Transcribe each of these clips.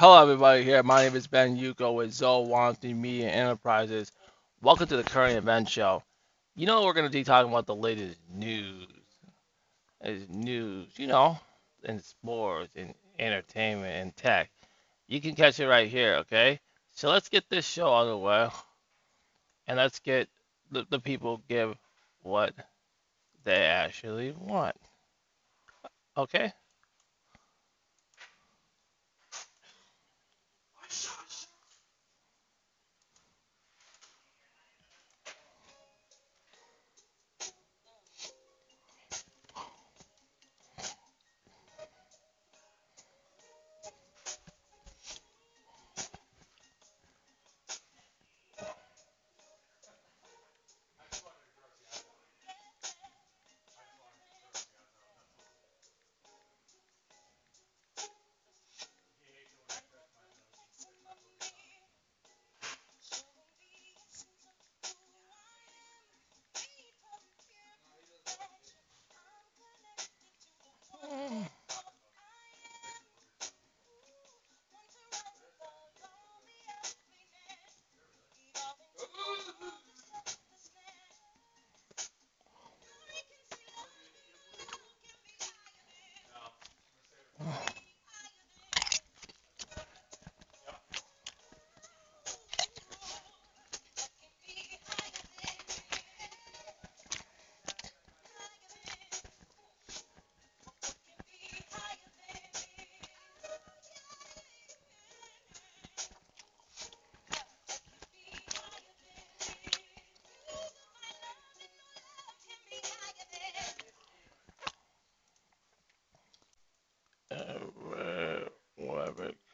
Hello, everybody. Here, my name is Ben Yuko with Zoe Media Enterprises. Welcome to the current event show. You know, we're going to be talking about the latest news. News, you know, in sports and entertainment and tech. You can catch it right here, okay? So let's get this show on the way, and let's get the, the people give what they actually want, okay?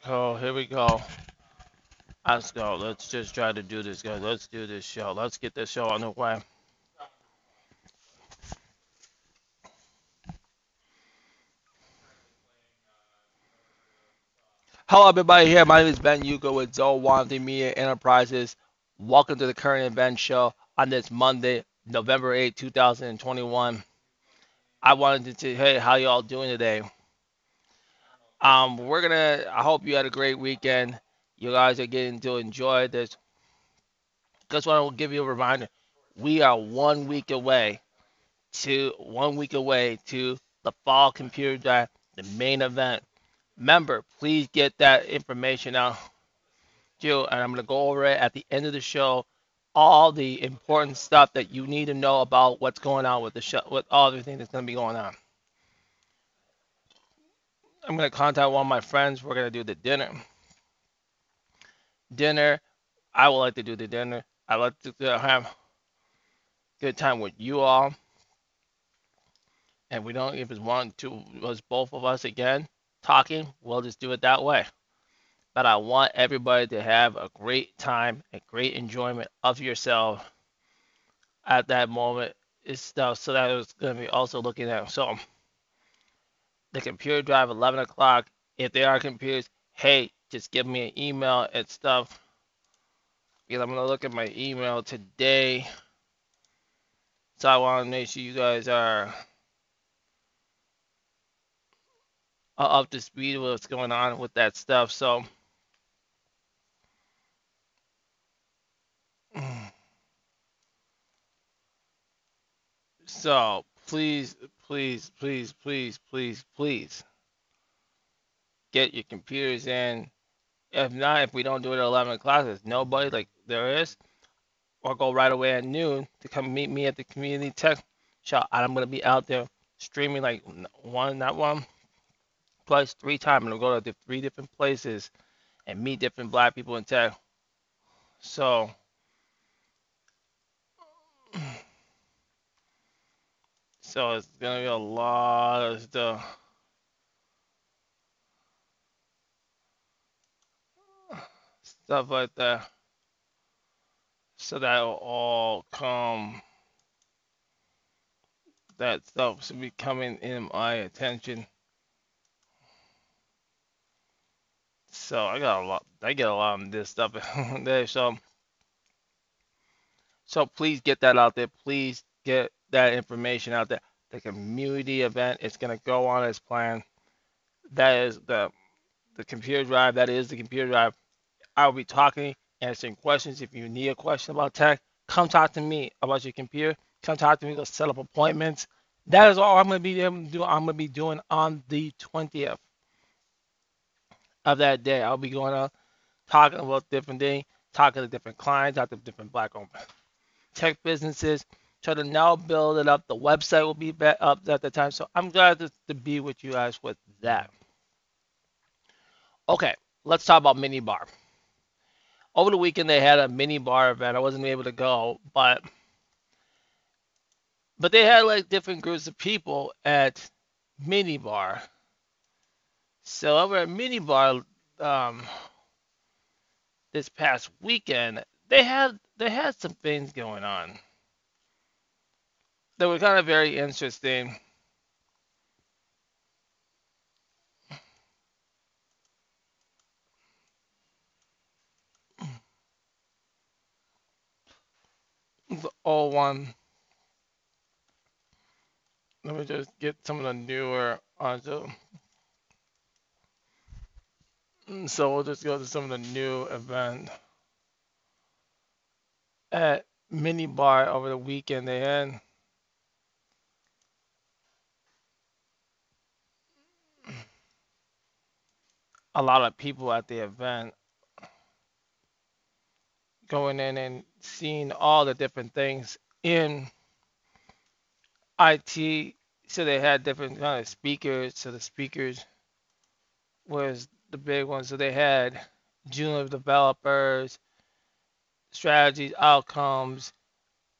Oh, here we go. Let's go. Let's just try to do this, guys. Let's do this show. Let's get this show on the way. Hello, everybody. Here, my name is Ben Yuko with Zoe Wanty Media Enterprises. Welcome to the current event show on this Monday, November 8, 2021. I wanted to say, hey, how y'all doing today? Um, we're gonna. I hope you had a great weekend. You guys are getting to enjoy this. Just want to give you a reminder. We are one week away to one week away to the fall computer drive, the main event. Remember, please get that information out you, and I'm gonna go over it at the end of the show. All the important stuff that you need to know about what's going on with the show, with all everything that's gonna be going on. I'm gonna contact one of my friends. We're gonna do the dinner. Dinner. I would like to do the dinner. I like to uh, have good time with you all. And we don't if it's one, two, was both of us again talking. We'll just do it that way. But I want everybody to have a great time and great enjoyment of yourself at that moment. It's stuff so that was gonna be also looking at so the computer drive 11 o'clock. If they are computers, hey, just give me an email and stuff. Because I'm gonna look at my email today. So I want to make sure you guys are up to speed with what's going on with that stuff. So so please, please, please, please, please, please get your computers in. If not, if we don't do it at 11 o'clock, there's nobody like there is, or go right away at noon to come meet me at the community tech shop. And I'm gonna be out there streaming like one, not one, plus three times. I'm gonna go to the three different places and meet different black people in tech. So so it's gonna be a lot of stuff stuff like that. So that will all come that stuff should be coming in my attention. So I got a lot I get a lot of this stuff there. So so please get that out there. Please get that information out there. The community event is gonna go on as planned. That is the the computer drive. That is the computer drive. I will be talking, answering questions. If you need a question about tech, come talk to me about your computer. Come talk to me. Let's set up appointments. That is all I'm going to be able to do. I'm going to be doing on the 20th of that day. I'll be going on talking about different things, talking to different clients, talking to different black owned tech businesses. Try to now build it up. The website will be up at the time. So I'm glad to, to be with you guys with that. Okay, let's talk about mini bar. Over the weekend they had a mini bar event. I wasn't able to go, but but they had like different groups of people at mini bar. So over at mini bar um, this past weekend, they had they had some things going on that were kind of very interesting. The old one. Let me just get some of the newer onto. So we'll just go to some of the new event at Mini Bar over the weekend. They had a lot of people at the event going in and seeing all the different things in IT. So they had different kind of speakers. So the speakers was the big ones. So they had junior developers, strategies, outcomes,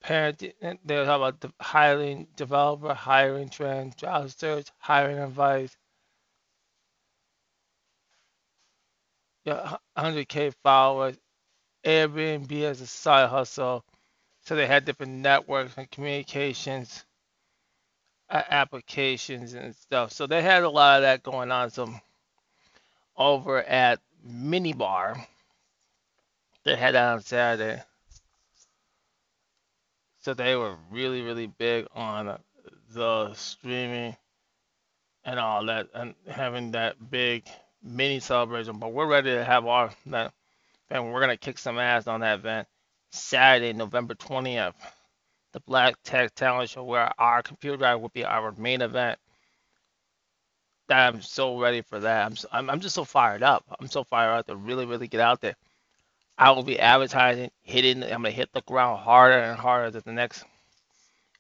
parenting. They were talking about hiring, developer hiring trends, job search, hiring advice, yeah, 100k followers, Airbnb as a side hustle. So they had different networks and communications uh, applications and stuff. So they had a lot of that going on. So over at Minibar, they had that on Saturday. So they were really, really big on the streaming and all that, and having that big mini celebration. But we're ready to have our that, and we're gonna kick some ass on that event Saturday, November 20th the Black Tech Talent Show, where our computer drive will be our main event. I'm so ready for that. I'm, so, I'm I'm just so fired up. I'm so fired up to really really get out there. I will be advertising, hitting. I'm gonna hit the ground harder and harder the next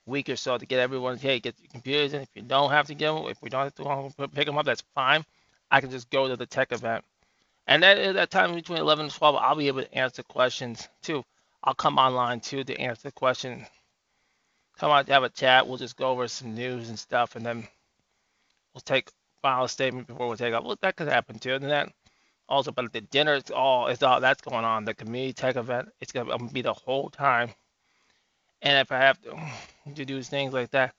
week or so to get everyone. Hey, get your computers in. If you don't have to get them, if we don't have to pick them up, that's fine. I can just go to the tech event. And that that time between 11 and 12, I'll be able to answer questions too. I'll come online too to answer questions come out to have a chat. We'll just go over some news and stuff, and then we'll take final statement before we take off. Well, that could happen too. And that also, but the dinner, it's all it's all that's going on. The community tech event, it's gonna, be the whole time. And if I have to, to do things like that,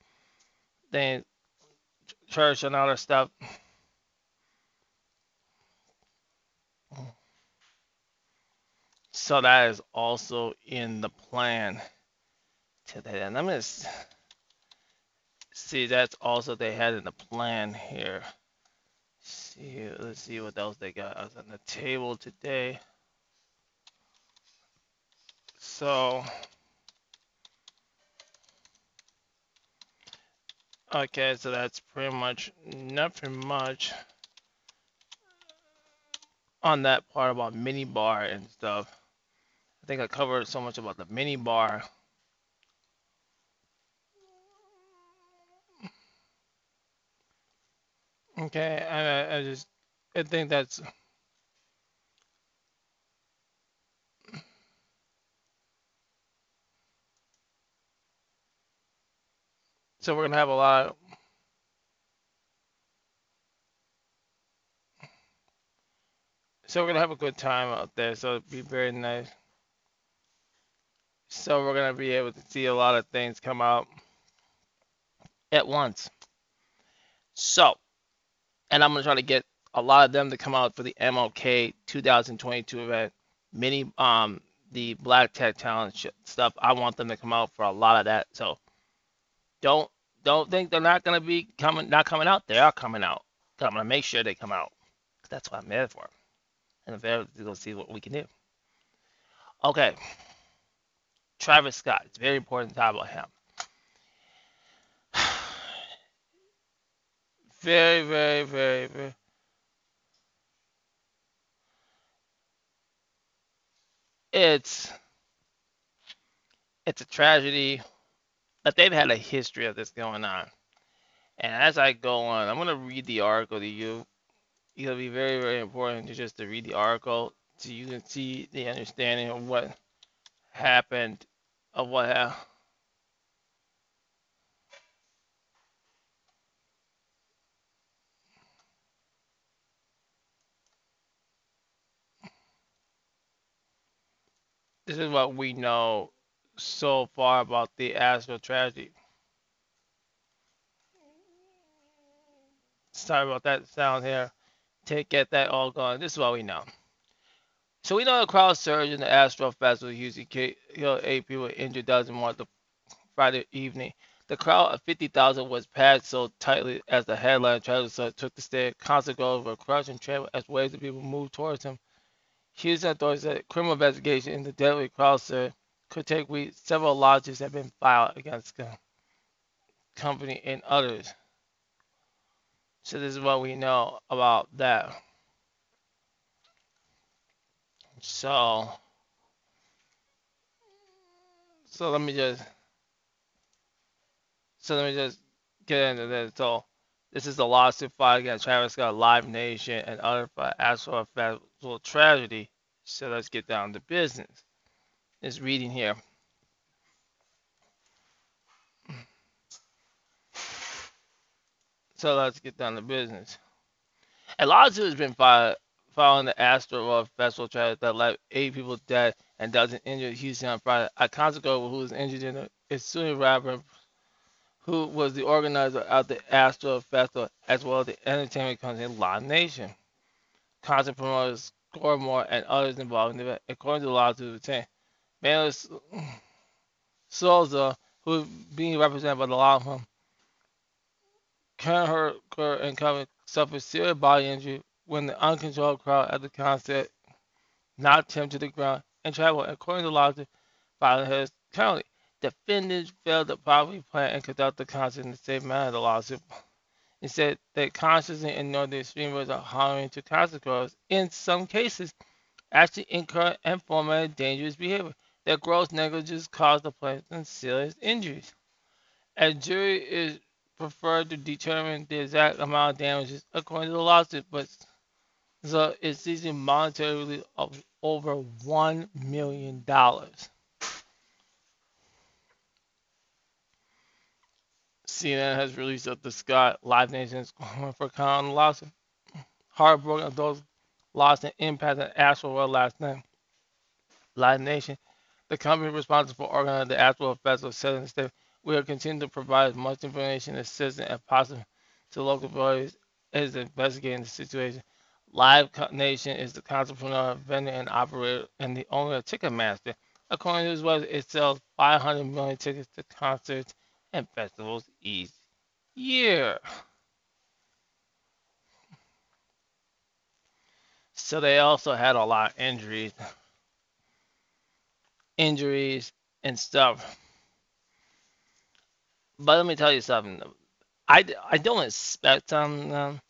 then church and other stuff. So that is also in the plan today. And I'm gonna see that's also they had in the plan here. See, let's see what else they got on the table today. So, okay, so that's pretty much nothing much on that part about mini bar and stuff. I think I covered so much about the mini bar Okay, I, I just I think that's so we're gonna have a lot of so we're gonna have a good time out there. So it'd be very nice. So we're gonna be able to see a lot of things come out at once. So and I'm gonna try to get a lot of them to come out for the MLK 2022 event. Many um the Black Tech Talent stuff. I want them to come out for a lot of that. So don't don't think they're not gonna be coming not coming out. They are coming out. I'm gonna make sure they come out That's what I'm there for. And I'm there to go see what we can do. Okay. Travis Scott. It's very important to talk about him. very, very, very, very. It's it's a tragedy that they've had a history of this going on. And as I go on, I'm gonna read the article to you. It'll be very, very important to just to read the article so you can see the understanding of what happened, of what. This is what we know so far about the Astro tragedy. Sorry about that sound here. To get that all going, this is what we know. So we know the crowd surge in the Astro Festival. Houston killed eight people, injured dozens more the Friday evening. The crowd of 50,000 was packed so tightly as the headline Travis took the stage. Concert goers were crushing Travis as waves of people moved towards him. Houston authorities said criminal investigation into the deadly crowd surge could take weeks. Several lawsuits have been filed against the company and others. So this is what we know about that. So, so let me just, so let me just get into this. So, this is a lawsuit filed against Travis Scott, Live Nation, and other for actual festival tragedy. So let's get down to business. This reading here. So let's get down to business. A lawsuit has been filed following the Astroworld Festival tragedy that left eight people dead and dozens injured in Houston on Friday. A concert who was injured in a, is suing rapper who was the organizer of the Astro Festival as well as the entertainment company Live Nation. Concert promoters Scoremore and others involved in the event, according to the lawsuit. Manuel Souza, who is being represented by the law firm, Karen Hurt and Kevin suffered serious body injury when the uncontrolled crowd at the concert knocked him to the ground and traveled according to filed in Harris County. Defendants failed to properly plan and conduct the concert in the same manner the lawsuit. It said they consciously ignored the extreme risks of harming to concert goers. In some cases, actually incurred and fomented dangerous behavior. Their gross negligence caused the plaintiff serious injuries. A jury is preferred to determine the exact amount of damages according to the lawsuit, but so it's monetary relief of over one million dollars. CNN has released that the Scott Live Nation is going for counting lawsuit. Heartbroken those lost and impacted Astroworld last night. Live Nation, the company responsible for organizing the Astro Festival, said in a we will continue to provide as much information assistance as possible to local authorities as investigating the situation. Live Nation is the entrepreneur, vendor, and operator, and the owner of Ticketmaster. According to his website, it sells 500 million tickets to concerts and festivals each year. So they also had a lot of injuries, injuries and stuff. But let me tell you something. I, I don't expect him um,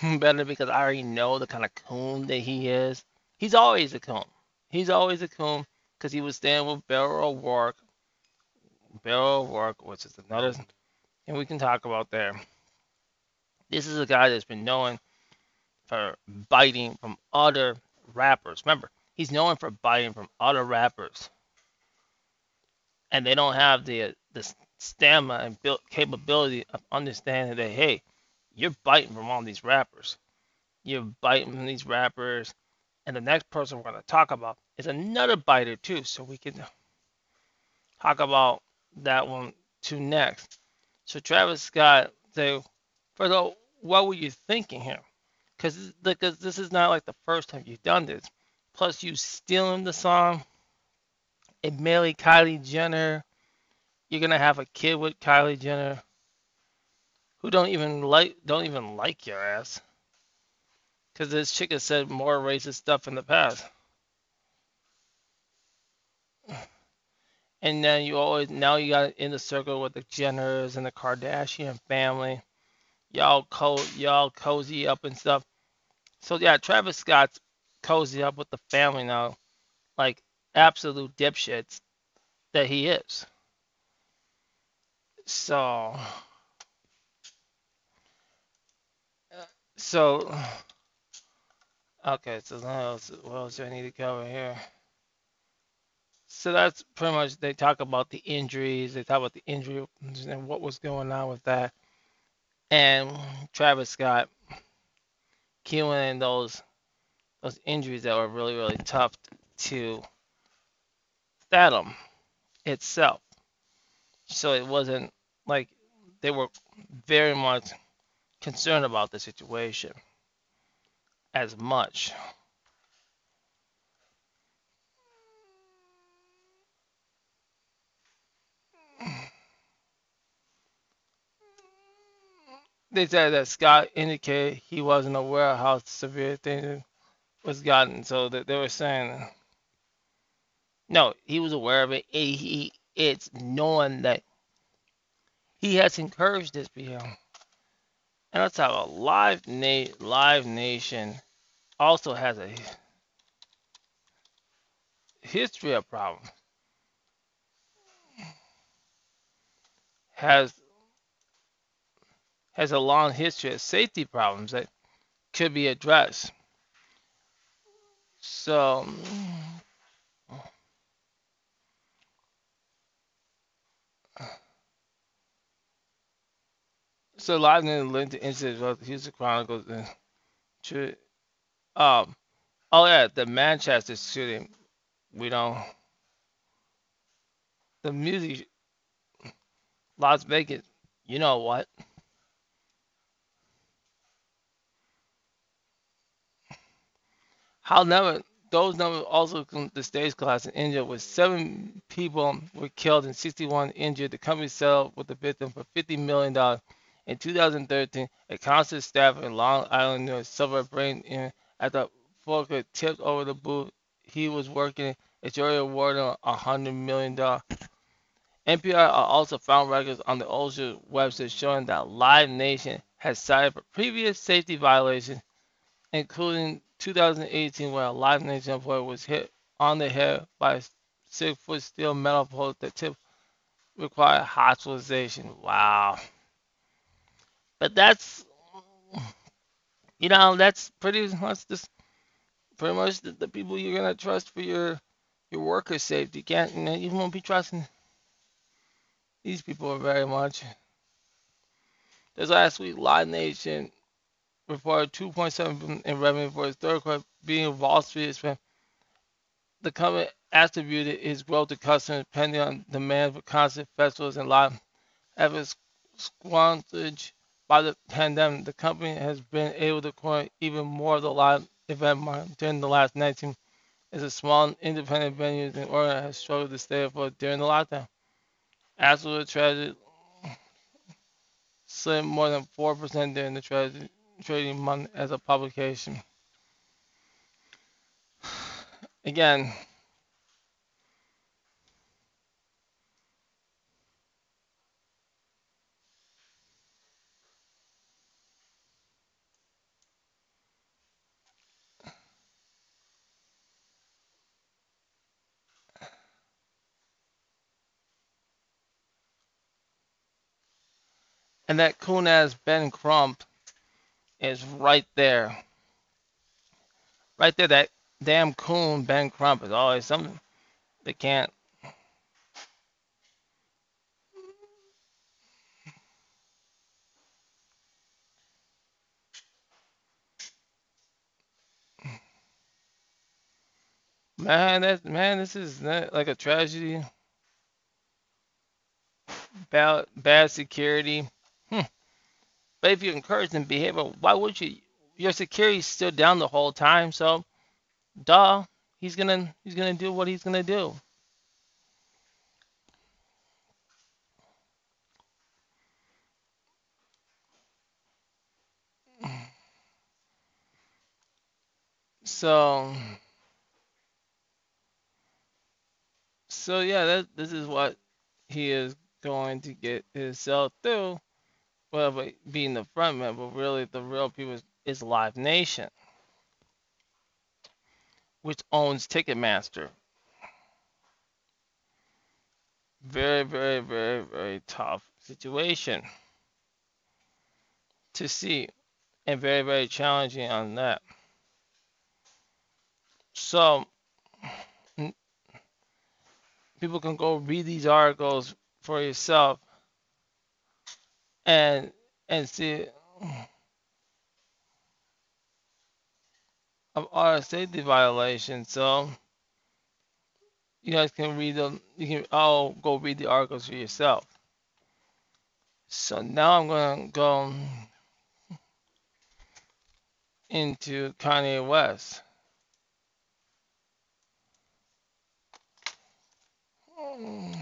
better because I already know the kind of coon that he is. He's always a coon. He's always a coon because he was staying with Beryl O'Rourke. Beto O'Rourke, which is another, and we can talk about there. This is a guy that's been known for biting from other rappers. Remember, he's known for biting from other rappers, and they don't have the the stamina and build capability of understanding that hey, you're biting from all these rappers. You're biting from these rappers, and the next person we're going to talk about is another biter too. So we can talk about that one too next. So Travis Scott, so first of all, what were you thinking here? Because this is not like the first time you've done this. Plus, you stealing the song. Admittedly, Kylie Jenner. You're gonna have a kid with Kylie Jenner who don't even like don't even like your ass. Because this chick has said more racist stuff in the past. And then you always now you got in the circle with the Jenners and the Kardashian family. Y'all co y'all cozy up and stuff. So yeah, Travis Scott's cozy up with the family now, like absolute dipshits that he is. So so okay, so else, what else do I need to cover here? So that's pretty much they talk about the injuries, they talk about the injury and what was going on with that. And Travis Scott killing in those those injuries that were really, really tough to fathom itself. So it wasn't like they were very much concerned about the situation as much. They said that Scott indicated he wasn't aware how severe things was gotten, so that they were saying no, he was aware of it. He it's knowing that he has encouraged this behavior. And let's have a live na- live nation also has a history of problems. Has has a long history of safety problems that could be addressed. So so live in the linked incident of the Houston Chronicles and should um oh yeah the Manchester shooting we don't the music Las Vegas you know what? How never those numbers also the stage collapse in India with seven people were killed and 61 injured. The company settled with the victim for 50 million dollars in 2013, a concert staff in Long Island New York suffered a brain injury after Fokker tipped over the booth he was working. A jury awarded him $100 million. NPR also found records on the OSHA website showing that Live Nation has cited for previous safety violations, including 2018 when a Live Nation employee was hit on the head by a six-foot steel metal post that tipped required hospitalization. Wow. But that's you know that's pretty much just pretty much the, the people you're gonna trust for your your worker safety. You can't you, know, you won't be trusting these people very much. This last week, Live Nation reported 2.7 in revenue for its third quarter, being a Wall Street. The company attributed its growth to customers depending on demand for concert festivals and live efforts squandered by the pandemic, the company has been able to acquire even more of the live event market during the last 19 as a small independent venue in Oregon has struggled to stay afloat during the lockdown. After the tragedy slid more than 4% during the tragedy, trading month as a publication. Again, and that coon as Ben Crump is right there. Right there, that damn coon Ben Crump is always something they can't. Man, that man, this is not like a tragedy. Bad, bad security. Hmm. But if you encourage them behavior, why would you? Your security's still down the whole time, so duh, he's gonna he's gonna do what he's gonna do. So, so yeah, that this is what he is going to get himself through. Well, being the front man, but really the real people is, is Live Nation, which owns Ticketmaster. Very, very, very, very tough situation to see, and very, very challenging on that. So, people can go read these articles for yourself and and see of our safety violation. So you guys can read them. You can all go read the articles for yourself. So now I'm gonna go into Kanye West. Hmm.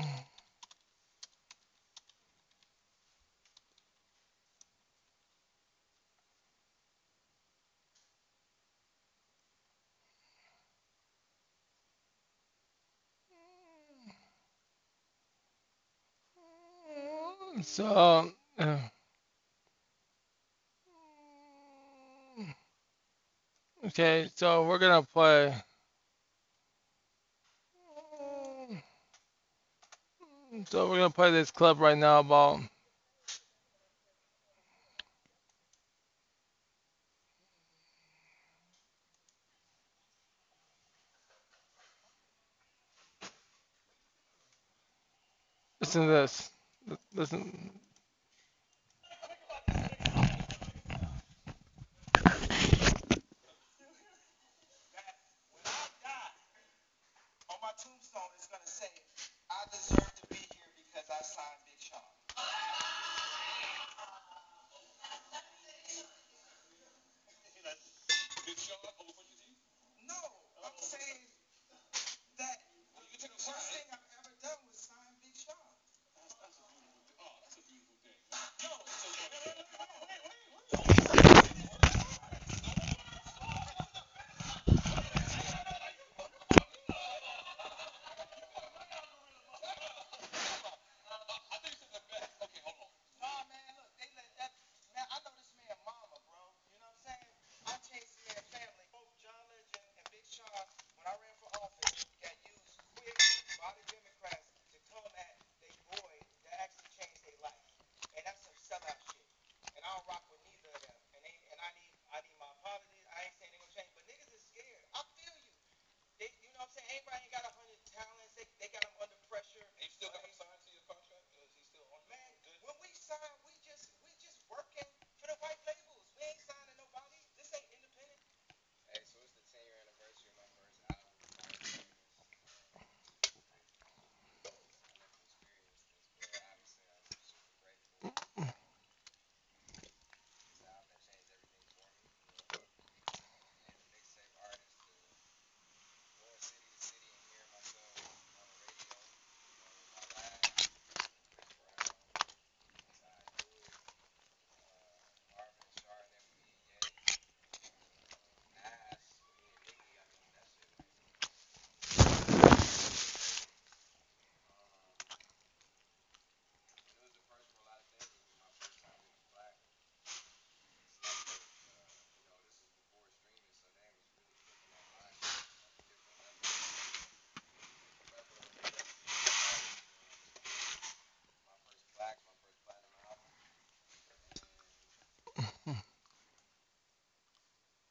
So, uh, okay, so we're gonna play. So we're gonna play this club right now about. Listen to this. Listen.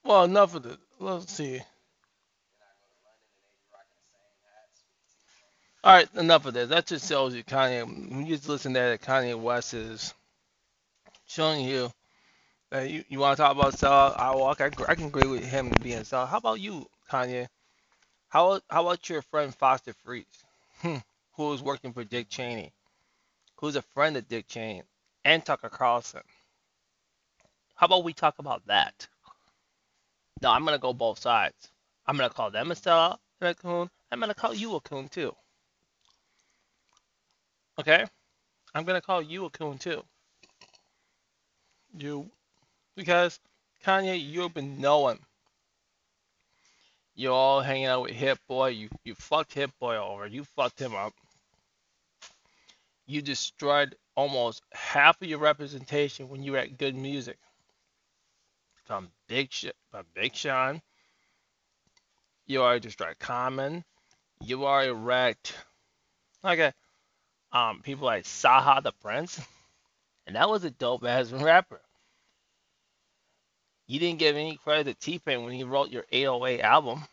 Well, enough of it. Let's see. All right, enough of that. That just shows you Kanye. You just listen to that, Kanye West is showing you that you, you want to talk about sell. I, well, I, I can agree with him being sell. How about you, Kanye? How how about your friend Foster Freeze, hmm, who is working for Dick Cheney, who's a friend of Dick Cheney and Tucker Carlson? How about we talk about that? No, I'm gonna go both sides. I'm gonna call them a sellout and a coon. I'm gonna call you a coon too. Okay? I'm gonna call you a coon too. You because Kanye, you've been knowing You're all hanging out with Hit Boy. You you fucked Hit Boy over. You fucked him up. You destroyed almost half of your representation when you were at Good Music. From Big from Big Sean, you already destroyed Common. You already wrecked okay, um people like Saha the Prince, and that was a dope ass rapper. You didn't give any credit to T-Pain when he wrote your 808 album.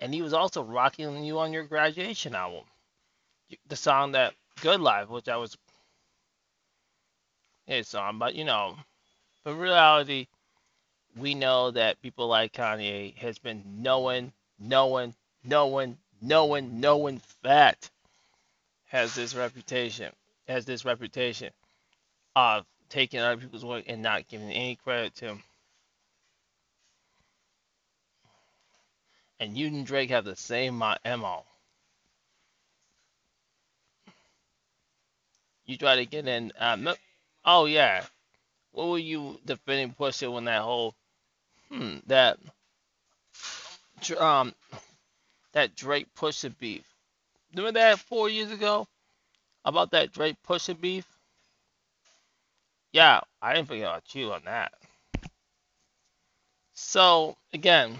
And he was also rocking you on your graduation album. The song that Good Life, which I was his song, but you know, but reality, we know that people like Kanye has been knowing, knowing, knowing, knowing, knowing fat has this reputation, has this reputation of taking other people's work and not giving any credit to them. And you and Drake have the same MO. You try to get in. Um, oh yeah, what were you defending Pusha when that whole hmm that um that Drake Pusha beef? Remember that four years ago about that Drake Pusha beef? Yeah, I didn't forget about you on that. So again,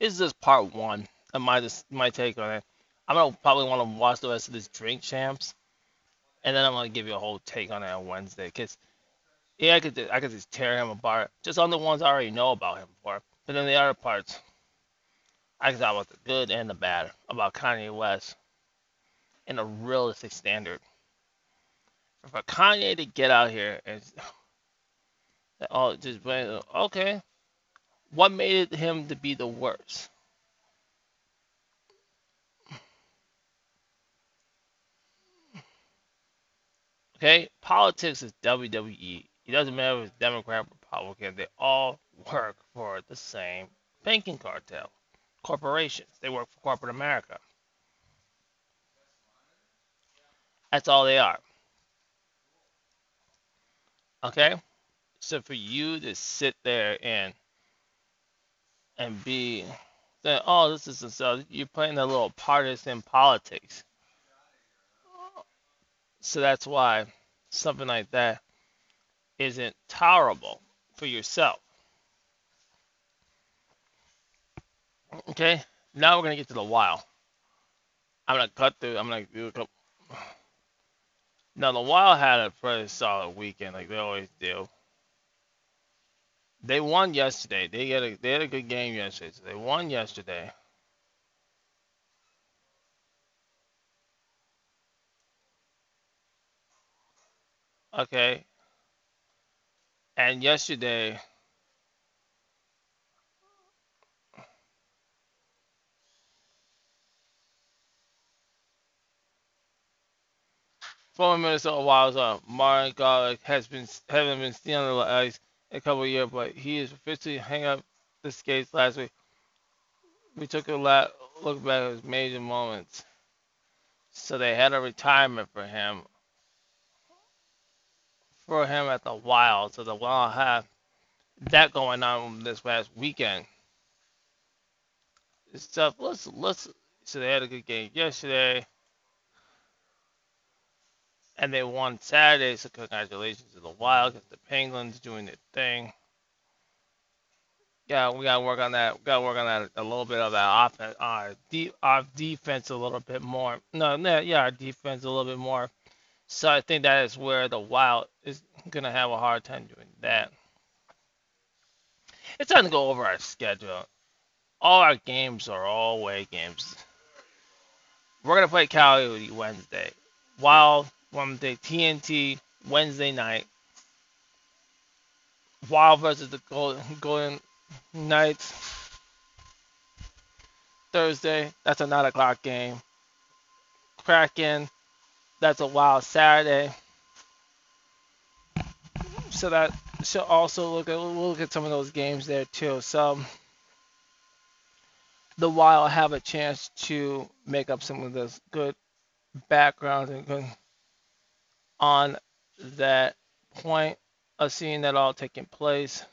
this is just part one of my my take on it. I'm gonna probably want to watch the rest of this Drink Champs, and then I'm gonna give you a whole take on it on Wednesday. Cause yeah, I could I could just tear him apart just on the ones I already know about him for, but then the other parts I can talk about the good and the bad about Kanye West in a realistic standard for Kanye to get out here and oh just okay, what made him to be the worst? Okay, politics is WWE. It doesn't matter if it's Democrat, or Republican. They all work for the same banking cartel, corporations. They work for corporate America. That's all they are. Okay? So for you to sit there and and be that oh this is so you're playing a little partisan politics. So that's why something like that isn't tolerable for yourself. Okay, now we're gonna get to the wild. I'm gonna cut through. I'm gonna do a couple. Now the Wild had a pretty solid weekend, like they always do. They won yesterday. They had a they had a good game yesterday. So they won yesterday. Okay. And yesterday Former Minnesota Wild uh, Marian Gaborik has been having been seen on the ice a couple of years, but he is officially hang up the skates last week. We took a lot, look back at his major moments. So they had a retirement for him, for him at the Wild. So the Wild have that going on this past weekend. Stuff. Let's let's. So they had a good game yesterday and they won Saturday. So congratulations to the Wild, Cause the Penguins doing their thing. Yeah, we gotta work on that. We gotta work on that a little bit of that offense, uh, de- our defense a little bit more. No, yeah, our defense a little bit more. So I think that is where the Wild is gonna have a hard time doing that. It's time to go over our schedule. All our games are all away games. We're gonna play Cali Wednesday. Wild the TNT Wednesday night. Wild versus the Golden, Golden Knights. Thursday, that's a 9 o'clock game. Kraken, that's a Wild Saturday. So that should also look at we'll look at some of those games there too. So the Wild have a chance to make up some of those good backgrounds and good on that point of seeing that all taking place.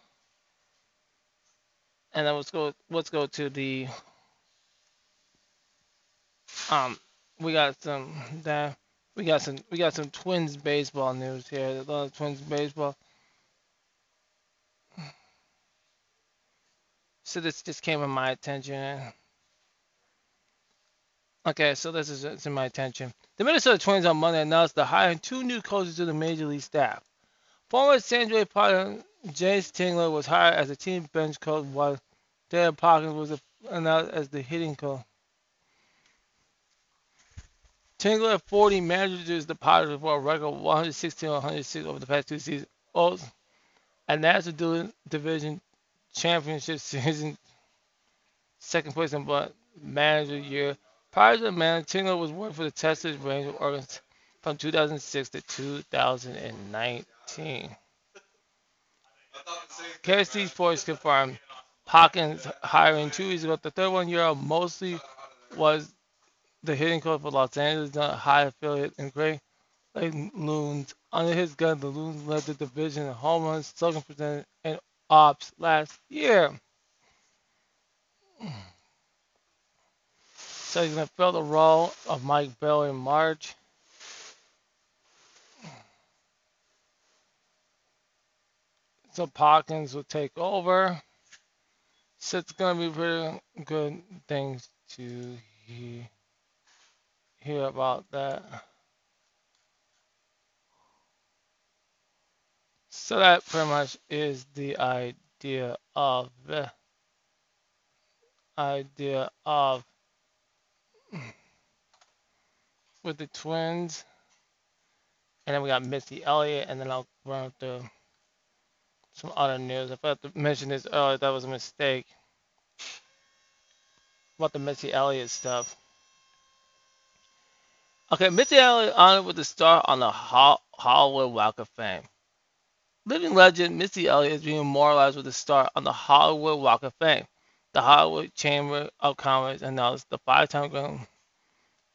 And then let's go let's go to the um we got some that we got some we got some Twins baseball news here. A lot of Twins baseball. So this just came to my attention. Okay, so this is it's in my attention. The Minnesota Twins on Monday announced they're hiring two new coaches to the major league staff. Former San Jose Jayce Tingler was hired as a team bench coach while Dale Popkins was announced as the hitting coach. Tingler, 40 managers the Padres for a record 116 106 over the past two seasons. Also, a National Division Championship season, second place in but manager year. Prior to the manager, Tingler was working for the Texas Rangers organization from 2006 to 2019. KC Sports confirmed Popkins hiring two weeks ago. The 31-year-old mostly was the hitting coach for Los Angeles a High affiliate in Great Lake Loons. Under his gun, the Loons led the division in home runs, slugging percentage, and ops last year. So he's going to fill the role of Mike Bell in March. So Popkins will take over. So it's going to be pretty good things to hear about that. So that pretty much is the idea of the idea of with the twins. And then we got Missy Elliott, and then I'll run through some other news. I forgot to mention this earlier. That was a mistake. About the Missy Elliott stuff. Okay, Missy Elliott honored with a star on the Hollywood Walk of Fame. Living legend Missy Elliott is being immortalized with a star on the Hollywood Walk of Fame. The Hollywood Chamber of Commerce announced the five-time Grammy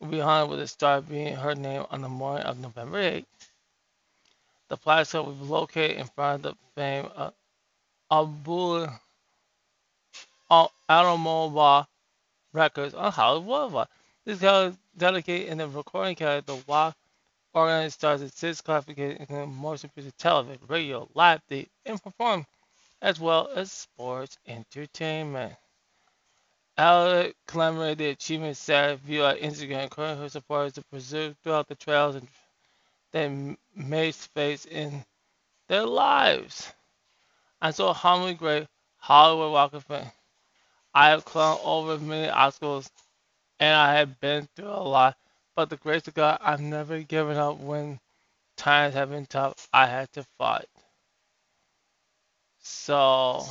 will be honored with a star being her name on the morning of November 8th. The plaque will be located in front of the fame of Abu Automobile Records on Hollywood Boulevard. This is dedicated in the recording category. The walk organized stars at six classifications including motion picture, television, radio, live theater, and perform, as well as sports entertainment. Alec commemorated the achievement view on Instagram, encouraging her supporters to preserve throughout the trails and they may face in their lives. And so a humbly great Hollywood Walk of Fame. I have clung over many obstacles and I have been through a lot, but the grace of God, I've never given up when times have been tough. I had to fight. So,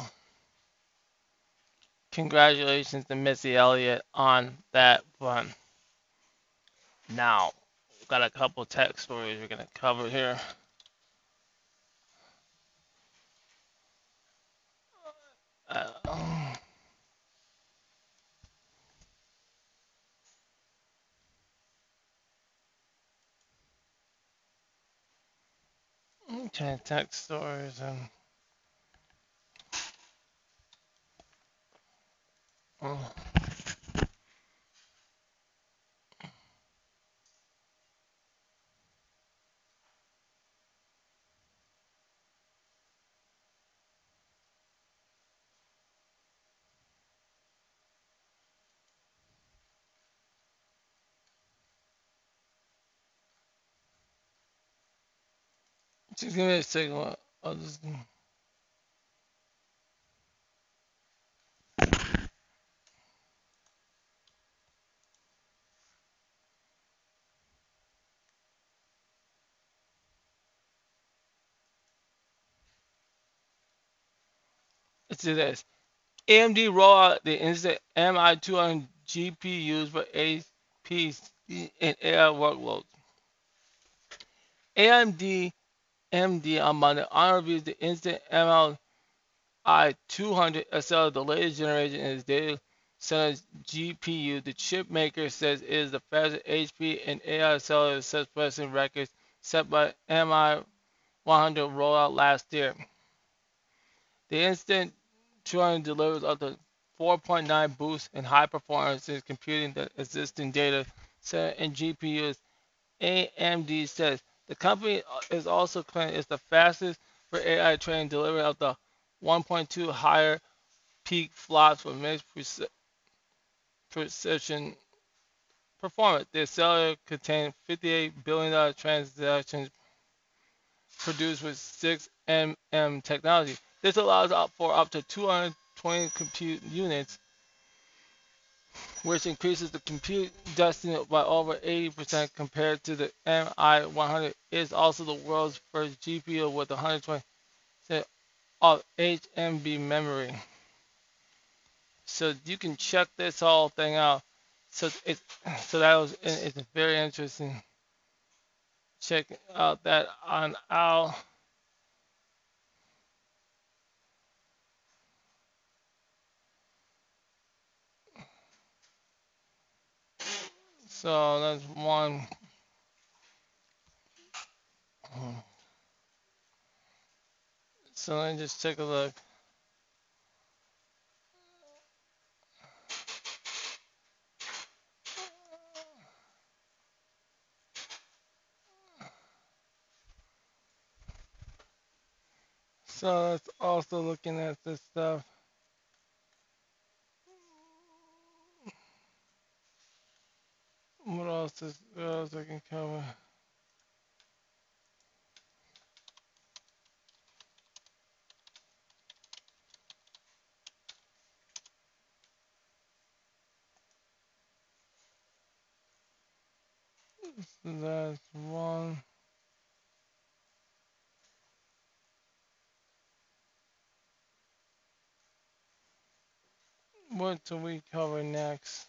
congratulations to Missy Elliott on that one. Now, we've got a couple tech stories we're going to cover here. Uh, okay, tech stories and. Oh. Just give me a second. I'll just. Let's do this. AMD roll out the Instinct MI200 GPUs for APs and AI workloads. AMD MD on Monday. On reviews the Instinct ML i200 SL, the latest generation its data center GPU. The chip maker says it is the fastest HP and AI sets precedent records set by MI100 rollout last year. The Instinct 200 delivers up to 4.9 boost in high performance in computing the existing data center and GPUs. AMD says the company is also claiming it's the fastest for AI training, delivering up to 1.2 higher peak flops with mixed precision performance. The accelerator contains 58 billion dollar transistors produced with 6 mm technology. This allows up for up to 220 compute units, which increases the compute density by over 80% compared to the MI100. It is also the world's first GPU with 120 of HBM memory. So you can check this whole thing out. So it so that was it's very interesting. Check out that on our So that's one. So let me just take a look. So that's also looking at this stuff. What else is what else I can cover? So that's one. What do we cover next?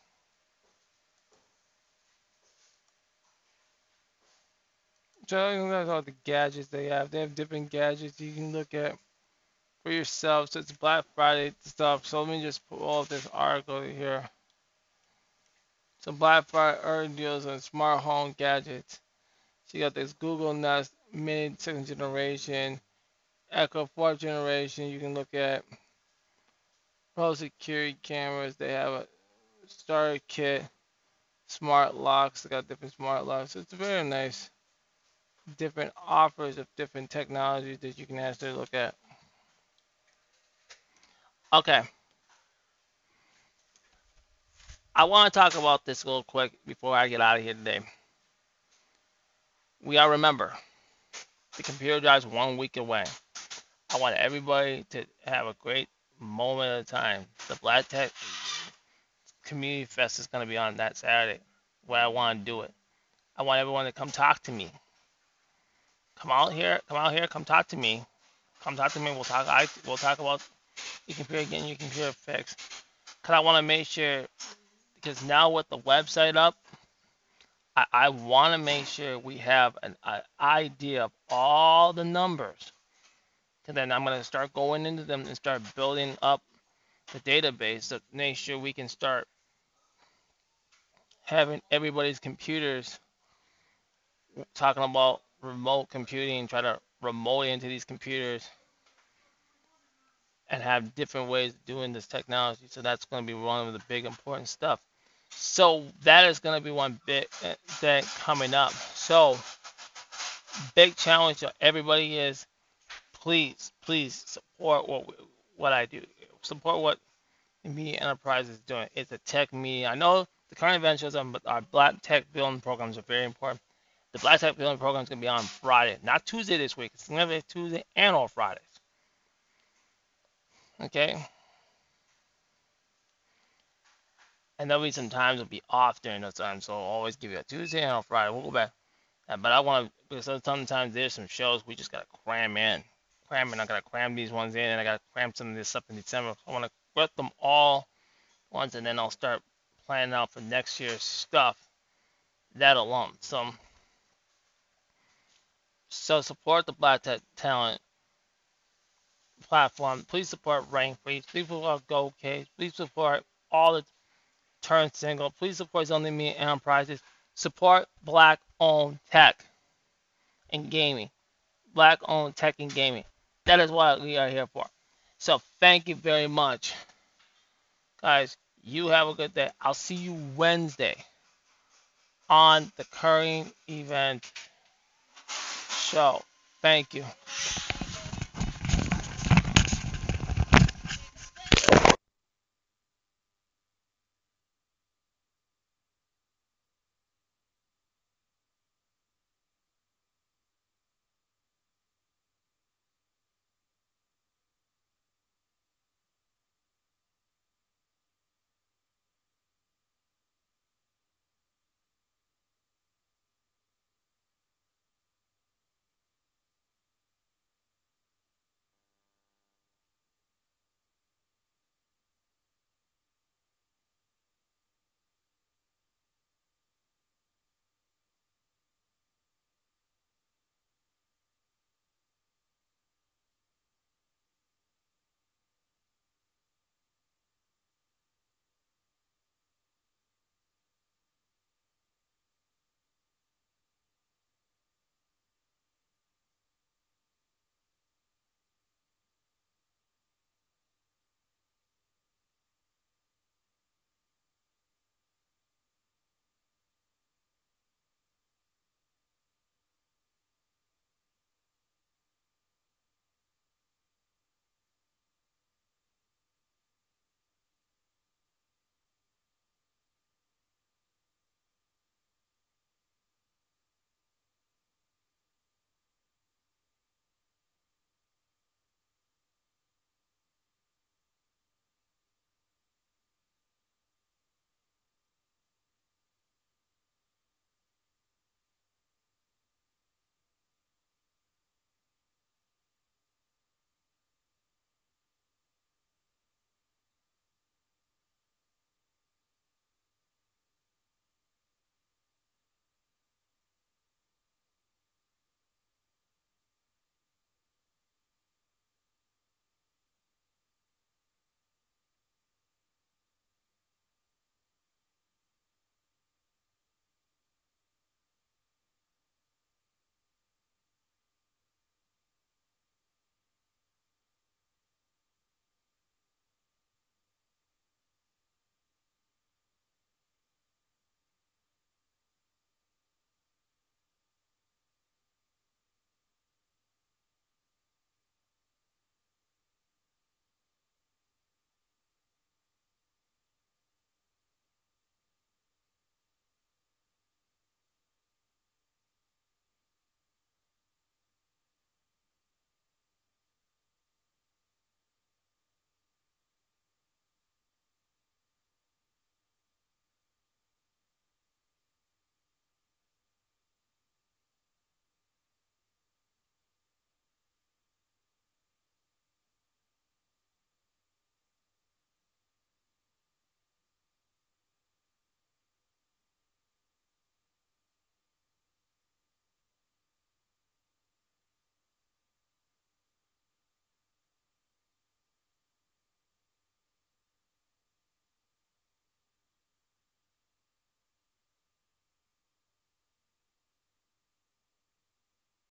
So that's all the gadgets they have. They have different gadgets you can look at for yourself. So it's Black Friday stuff. So let me just pull all this article here. So Black Friday deals on smart home gadgets. So you got this Google Nest Mini second generation, Echo fourth generation. You can look at pro security cameras. They have a starter kit, smart locks. They got different smart locks. It's very nice. Different offers of different technologies that you can actually look at. Okay. I want to talk about this real quick before I get out of here today. We all remember the computer drive's one week away. I want everybody to have a great moment of time. The Black Tech Community Fest is going to be on that Saturday where I want to do it. I want everyone to come talk to me. Come out here, come out here, come talk to me. Come talk to me. We'll talk. I we'll talk about your computer getting your computer fixed. Cause I want to make sure because now with the website up, I, I want to make sure we have an, idea of all the numbers. And then I'm to start going into them and start building up the database to make sure we can start having everybody's computers talking about remote computing, try to remote into these computers and have different ways of doing this technology. So that's going to be one of the big important stuff. So that is going to be one big thing coming up. So big challenge to everybody is please, please support what what I do. Support what Media Enterprise is doing. It's a tech media. I know the current ventures on our Black Tech Building programs are very important. The Black Tech Building program is going to be on Friday, not Tuesday this week. It's going to be Tuesday and or Fridays. Okay. And there'll be some times it'll be off during those times, so I'll always give you a Tuesday and a Friday. We'll go back. Uh, but I want to, because sometimes there's some shows we just got to cram in. Cram in. I got to cram these ones in, and I got to cram some of this up in December. I want to get them all once, and then I'll start planning out for next year's stuff. That alone. So, so support the Black Tech Talent platform. Please support Rank Please support Gold Cage. Please support all the turn single. Please support Zone Me Enterprises. Support black owned tech and gaming. Black owned tech and gaming. That is what we are here for. So thank you very much. Guys, you have a good day. I'll see you Wednesday on the current event show. Thank you.